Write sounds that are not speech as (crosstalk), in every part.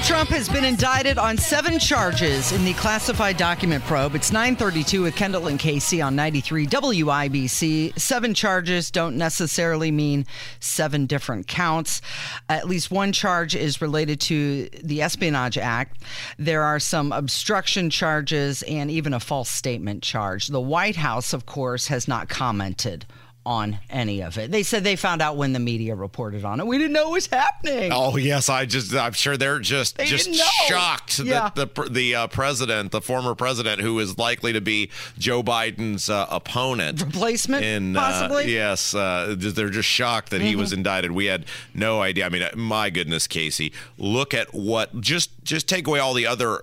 Donald Trump has been indicted on seven charges in the classified document probe. It's 932 with Kendall and Casey on 93 WIBC. Seven charges don't necessarily mean seven different counts. At least one charge is related to the Espionage Act. There are some obstruction charges and even a false statement charge. The White House, of course, has not commented on any of it. They said they found out when the media reported on it. We didn't know it was happening. Oh yes, I just I'm sure they're just They just shocked Yeah. that the the uh, president, the former president, who is likely to be Joe Biden's uh, opponent, Replacement, in uh, possibly? Mm-hmm. yes, uh, they're just shocked that he was indicted. We had no idea. I mean, uh, my goodness, Casey, look at what just just take away all the other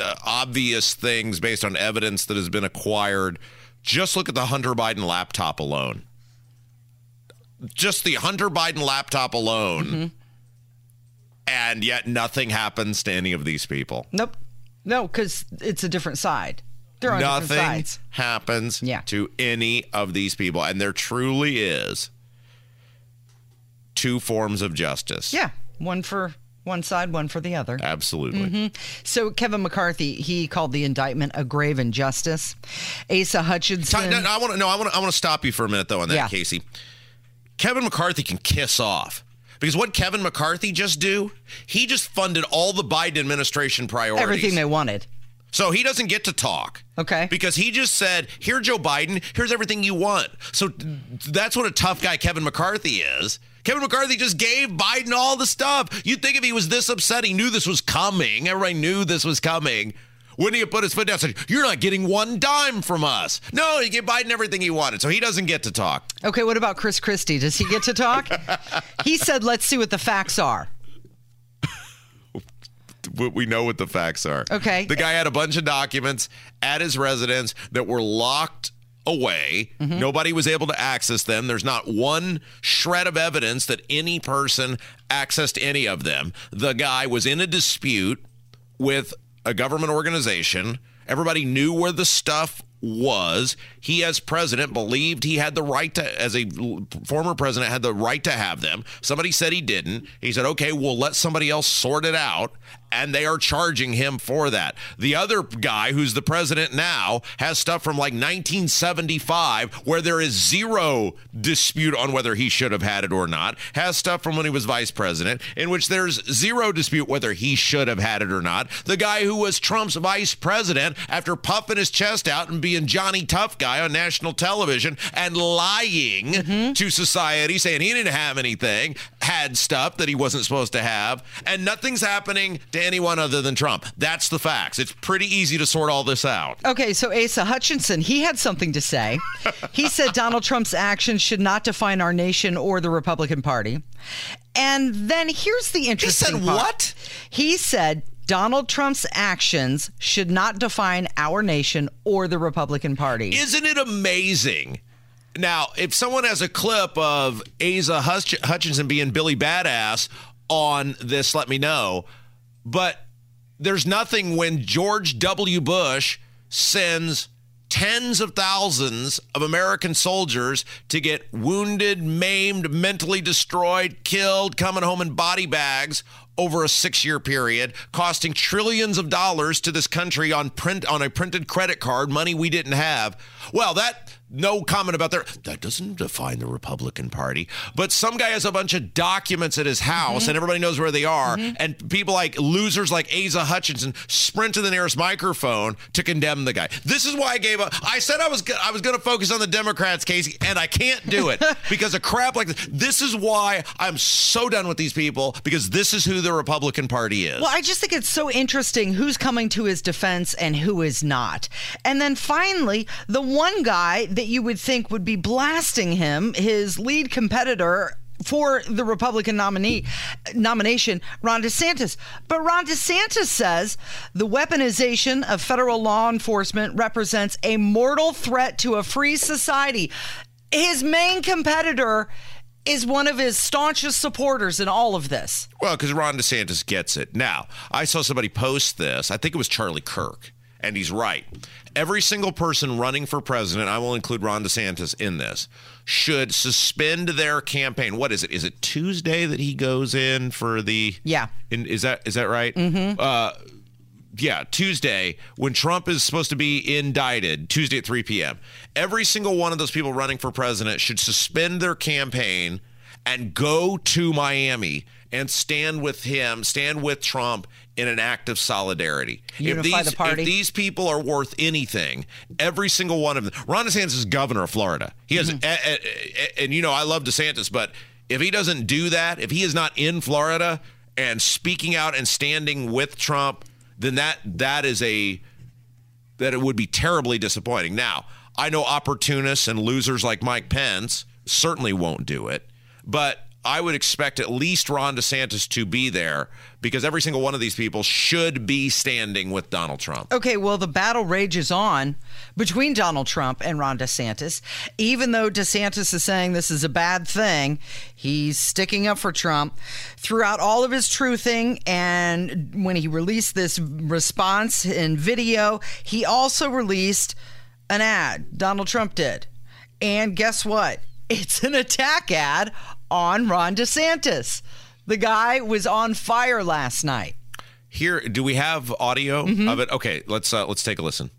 uh, obvious things based on evidence that has been acquired. Just look at the Hunter Biden laptop alone. Just the Hunter Biden laptop alone. Mm-hmm. And yet nothing happens to any of these people. Nope. No, because it's a different side. They're on different Nothing sides. happens Yeah. to any of these people. And there truly is two forms of justice. Yeah, one for one side, one for the other. Absolutely. Mm-hmm. So Kevin McCarthy, he called the indictment a grave injustice. Asa Hutchinson. No, I want to no, I want to I want to stop you for a minute though on that, Yeah. Casey. Kevin McCarthy can kiss off. Because what Kevin McCarthy just do? He just funded all the Biden administration priorities. everything they wanted. So he doesn't get to talk. Okay. Because he just said, here, Joe Biden, here's everything you want. So that's what a tough guy Kevin McCarthy is. Kevin McCarthy just gave Biden all the stuff. You'd think if he was this upset, he knew this was coming. Everybody knew this was coming. Wouldn't he have put his foot down said, You're not getting one dime from us? No, he gave Biden everything he wanted. So he doesn't get to talk. Okay, what about Chris Christie? Does he get to talk? (laughs) he said, let's see what the facts are. we- we know what the facts are. Okay. The guy had a bunch of documents at his residence that were locked away. Mm-hmm. Nobody was able to access them. There's not one shred of evidence that any person accessed any of them. The guy was in a dispute with a government organization. Everybody knew where the stuff was. He, as president, believed he had the right to, as a former president, had the right to have them. Somebody said he didn't. He said, okay, we'll let somebody else sort it out. And they are charging him for that. The other guy, who's the president now, has stuff from like 1975 where there is zero dispute on whether he should have had it or not. Has stuff from when he was vice president in which there's zero dispute whether he should have had it or not. The guy who was Trump's vice president after puffing his chest out and being Johnny Tough Guy on national television and lying mm-hmm. to society, saying he didn't have anything, had stuff that he wasn't supposed to have, and nothing's happening to anyone other than Trump. That's the facts. It's pretty easy to sort all this out. Okay, so Asa Hutchinson, he had something to say. He said (laughs) Donald Trump's actions should not define our nation or the Republican Party. And then here's the interesting He said part. what? He said Donald Trump's actions should not define our nation or the Republican Party. Isn't it amazing? Now, if someone has a clip of Asa Hutch- Hutchinson being Billy Badass on this, let me know. But there's nothing when George W. Bush sends tens of thousands of American soldiers to get wounded, maimed, mentally destroyed, killed, coming home in body bags over a six-year period, costing trillions of dollars to this country on print on a printed credit card, money we didn't have. Well, that no comment about that. That doesn't define the Republican Party. But some guy has a bunch of documents at his house, mm-hmm. and everybody knows where they are. Mm-hmm. And people like losers like Asa Hutchinson sprint to the nearest microphone to condemn the guy. This is why I gave up. I said I was I was going to focus on the Democrats, Casey, and I can't do it (laughs) because of crap like this. This is why I'm so done with these people because this is who the Republican Party is. Well, I just think it's so interesting who's coming to his defense and who is not. And then finally, the one guy that you would think would be blasting him, his lead competitor, for the Republican nominee nomination, Ron DeSantis. But Ron DeSantis says the weaponization of federal law enforcement represents a mortal threat to a free society. His main competitor is one of his staunchest supporters in all of this. Well, because Ron DeSantis gets it. Now, I saw somebody post this. I think it was Charlie Kirk, and he's right. Every single person running for president, I will include Ron DeSantis in this, should suspend their campaign. What is it? Is it Tuesday that he goes in for the? Yeah. In, is that is that right? Mm-hmm. Uh, yeah, Tuesday when Trump is supposed to be indicted, Tuesday at 3 p.m. Every single one of those people running for president should suspend their campaign and go to Miami and stand with him, stand with Trump in an act of solidarity. Unify if these, the party. If these people are worth anything, every single one of them. Ron DeSantis is governor of Florida. He has, Mm-hmm. a- a- a- and you know, I love DeSantis, but if he doesn't do that, if he is not in Florida and speaking out and standing with Trump, then that that is a that it would be terribly disappointing. Now, I know opportunists and losers like Mike Pence certainly won't do it, but I would expect at least Ron DeSantis to be there because every single one of these people should be standing with Donald Trump. Okay, well, the battle rages on between Donald Trump and Ron DeSantis. Even though DeSantis is saying this is a bad thing, he's sticking up for Trump throughout all of his truthing. And when he released this response in video, he also released an ad. Donald Trump did. And guess what? It's an attack ad on Ron DeSantis. The guy was on fire last night. Here, do we have audio of it? Okay, let's uh, let's take a listen.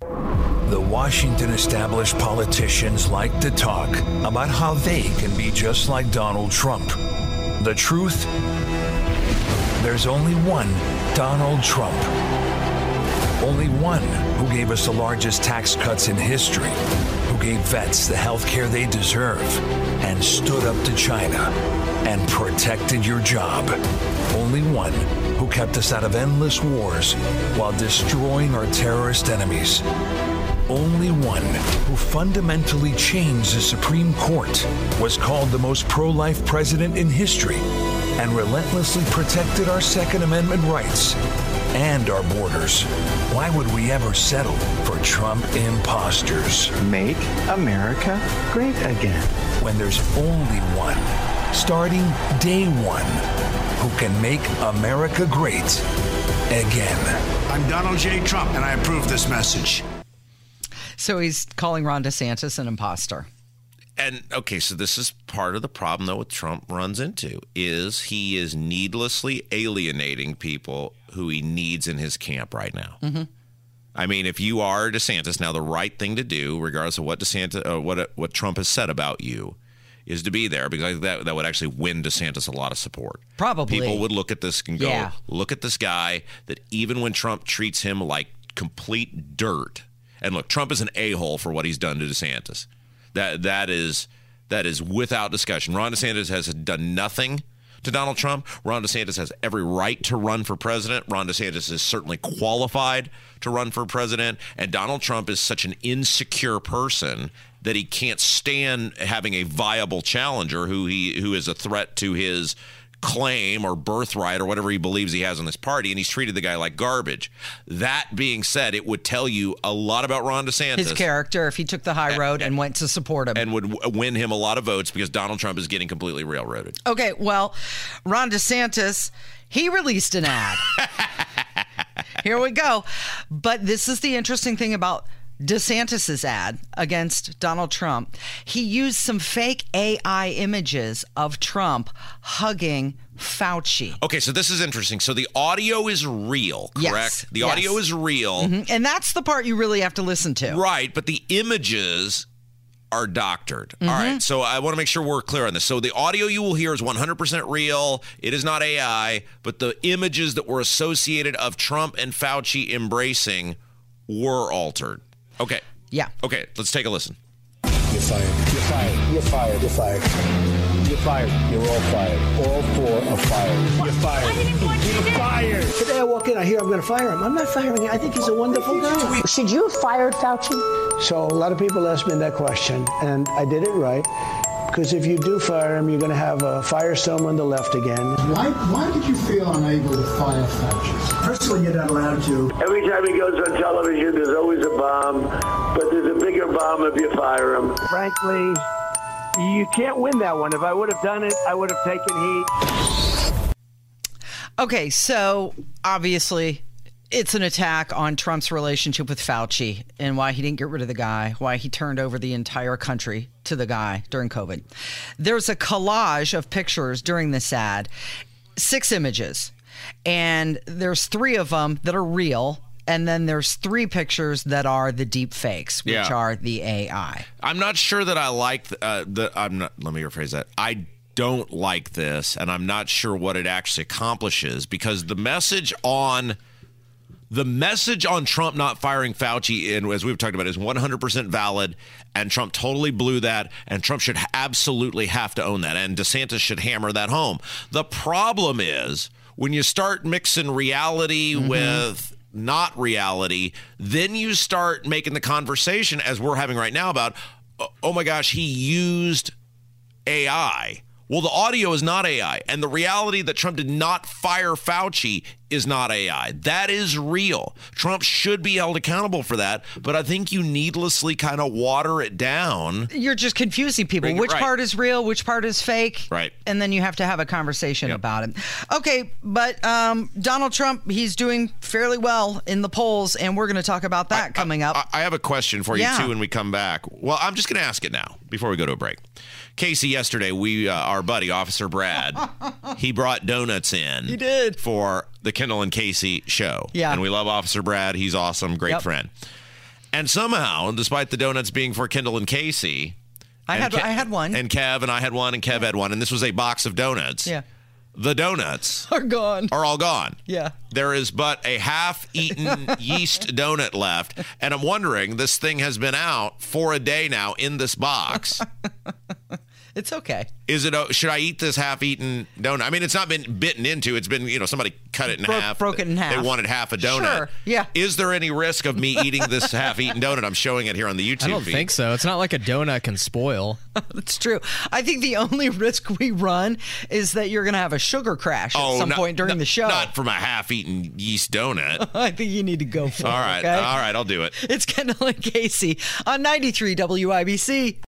The Washington established politicians like to talk about how they can be just like Donald Trump. The truth? There's only one Donald Trump. Only one who gave us the largest tax cuts in history, gave vets the health care they deserve, and stood up to China and protected your job. Only one who kept us out of endless wars while destroying our terrorist enemies. Only one who fundamentally changed the Supreme Court was called the most pro life president in history and relentlessly protected our Second Amendment rights and our borders. Why would we ever settle for Trump imposters Make America great again. when there's only one, starting day one, who can make America great again? I'm Donald J. Trump, and I approve this message. So he's calling Ron DeSantis an imposter. And okay, so this is part of the problem though what Trump runs into is he is needlessly alienating people who he needs in his camp right now. Mm-hmm. I mean, if you are DeSantis now, the right thing to do, regardless of what DeSantis, uh, what what Trump has said about you, is to be there because that that would actually win DeSantis a lot of support. Probably. people would look at this and go, Yeah. "Look at this guy that even when Trump treats him like complete dirt." And look, Trump is an a-hole for what he's done to DeSantis. That that is that is without discussion. Ron DeSantis has done nothing to Donald Trump. Ron DeSantis has every right to run for president. Ron DeSantis is certainly qualified to run for president. And Donald Trump is such an insecure person that he can't stand having a viable challenger who he who is a threat to his claim or birthright or whatever he believes he has in this party and he's treated the guy like garbage. That being said, it would tell you a lot about Ron DeSantis His character, if he took the high road and went to support him. and would w- win him a lot of votes because Donald Trump is getting completely railroaded. Okay, well, Ron DeSantis, he released an ad. (laughs) Here we go. But this is the interesting thing about DeSantis's ad against Donald Trump. He used some fake AI images of Trump hugging Fauci. Okay, so this is interesting. So the audio is real, correct? Yes, The yes. audio is real, And that's the part you really have to listen to. right? But the images are doctored. All Mm-hmm. right, so I want to make sure we're clear on this. So the audio you will hear is 100% real. It is not AI, but the images that were associated of Trump and Fauci embracing were altered. Okay. Yeah. Okay, let's take a listen. You're fired. You're fired. You're fired. You're fired. You're fired. You're all fired. All four are fired. You're fired. You're fired. Today I walk in, I hear I'm going to fire him. I'm not firing him. I think he's a wonderful guy. Should you have fired Fauci? So a lot of people ask me that question, and I did it right Because if you do fire him, you're going to have a firestorm on the left again. Why, why did you feel unable to fire Fauci? Personally, you're not allowed to. Every time he goes on television, there's always a bomb, but there's a bigger bomb if you fire him. Frankly, you can't win that one. If I would have done it, I would have taken heat. Okay, so obviously it's an attack on Trump's relationship with Fauci and why he didn't get rid of the guy, why he turned over the entire country to the guy during COVID. There's a collage of pictures during this ad, six images, and there's three of them that are real. And then there's three pictures that are the deep fakes, which Yeah. are the AI. I'm not sure that I like uh, the. I'm not. Let me rephrase that. I don't like this, and I'm not sure what it actually accomplishes because the message on the message on Trump not firing Fauci, and as we've talked about, is 100% valid, and Trump totally blew that, and Trump should absolutely have to own that, and DeSantis should hammer that home. The problem is when you start mixing reality mm-hmm. with not reality, then you start making the conversation as we're having right now about, oh my gosh, he used AI. Well, the audio is not AI, and the reality that Trump did not fire Fauci is not AI. That is real. Trump should be held accountable for that, but I think you needlessly kind of water it down. You're just confusing people. Which right. part is real? Which part is fake? Right. And then you have to have a conversation about it. Okay, but um, Donald Trump, he's doing fairly well in the polls, and we're going to talk about that coming up. I, I have a question for you Yeah. too when we come back. Well, I'm just going to ask it now before we go to a break. Casey, yesterday we, uh, our buddy Officer Brad, (laughs) he brought donuts in. He did for the Kendall and Casey show. Yeah. and we love Officer Brad. He's awesome, great Yep. friend. And somehow, despite the donuts being for Kendall and Casey, I and had Ke- I had one. and Kev and I had one, and Kev had one, and this was a box of donuts. yeah, the donuts (laughs) are gone. are all gone. Yeah. There is but a half eaten (laughs) yeast donut left. And I'm wondering, this thing has been out for a day now in this box. (laughs) It's okay. Is it, o- should I eat this half eaten donut? I mean, it's not been bitten into. It's been, you know, somebody cut it in Broke- half. broke it in half. They wanted half a donut. Sure, yeah. Is there any risk of me eating this (laughs) half eaten donut? I'm showing it here on the YouTube I don't feed. think so. It's not like a donut can spoil. (laughs) That's true. I think the only (laughs) risk we run is that you're going to have a sugar crash at oh, some Oh, not- point during not- the show. Not from a half eaten yeast donut. I think you need to go for all it. right. okay? All right. I'll do it. It's Kendall and Casey on 93 WIBC.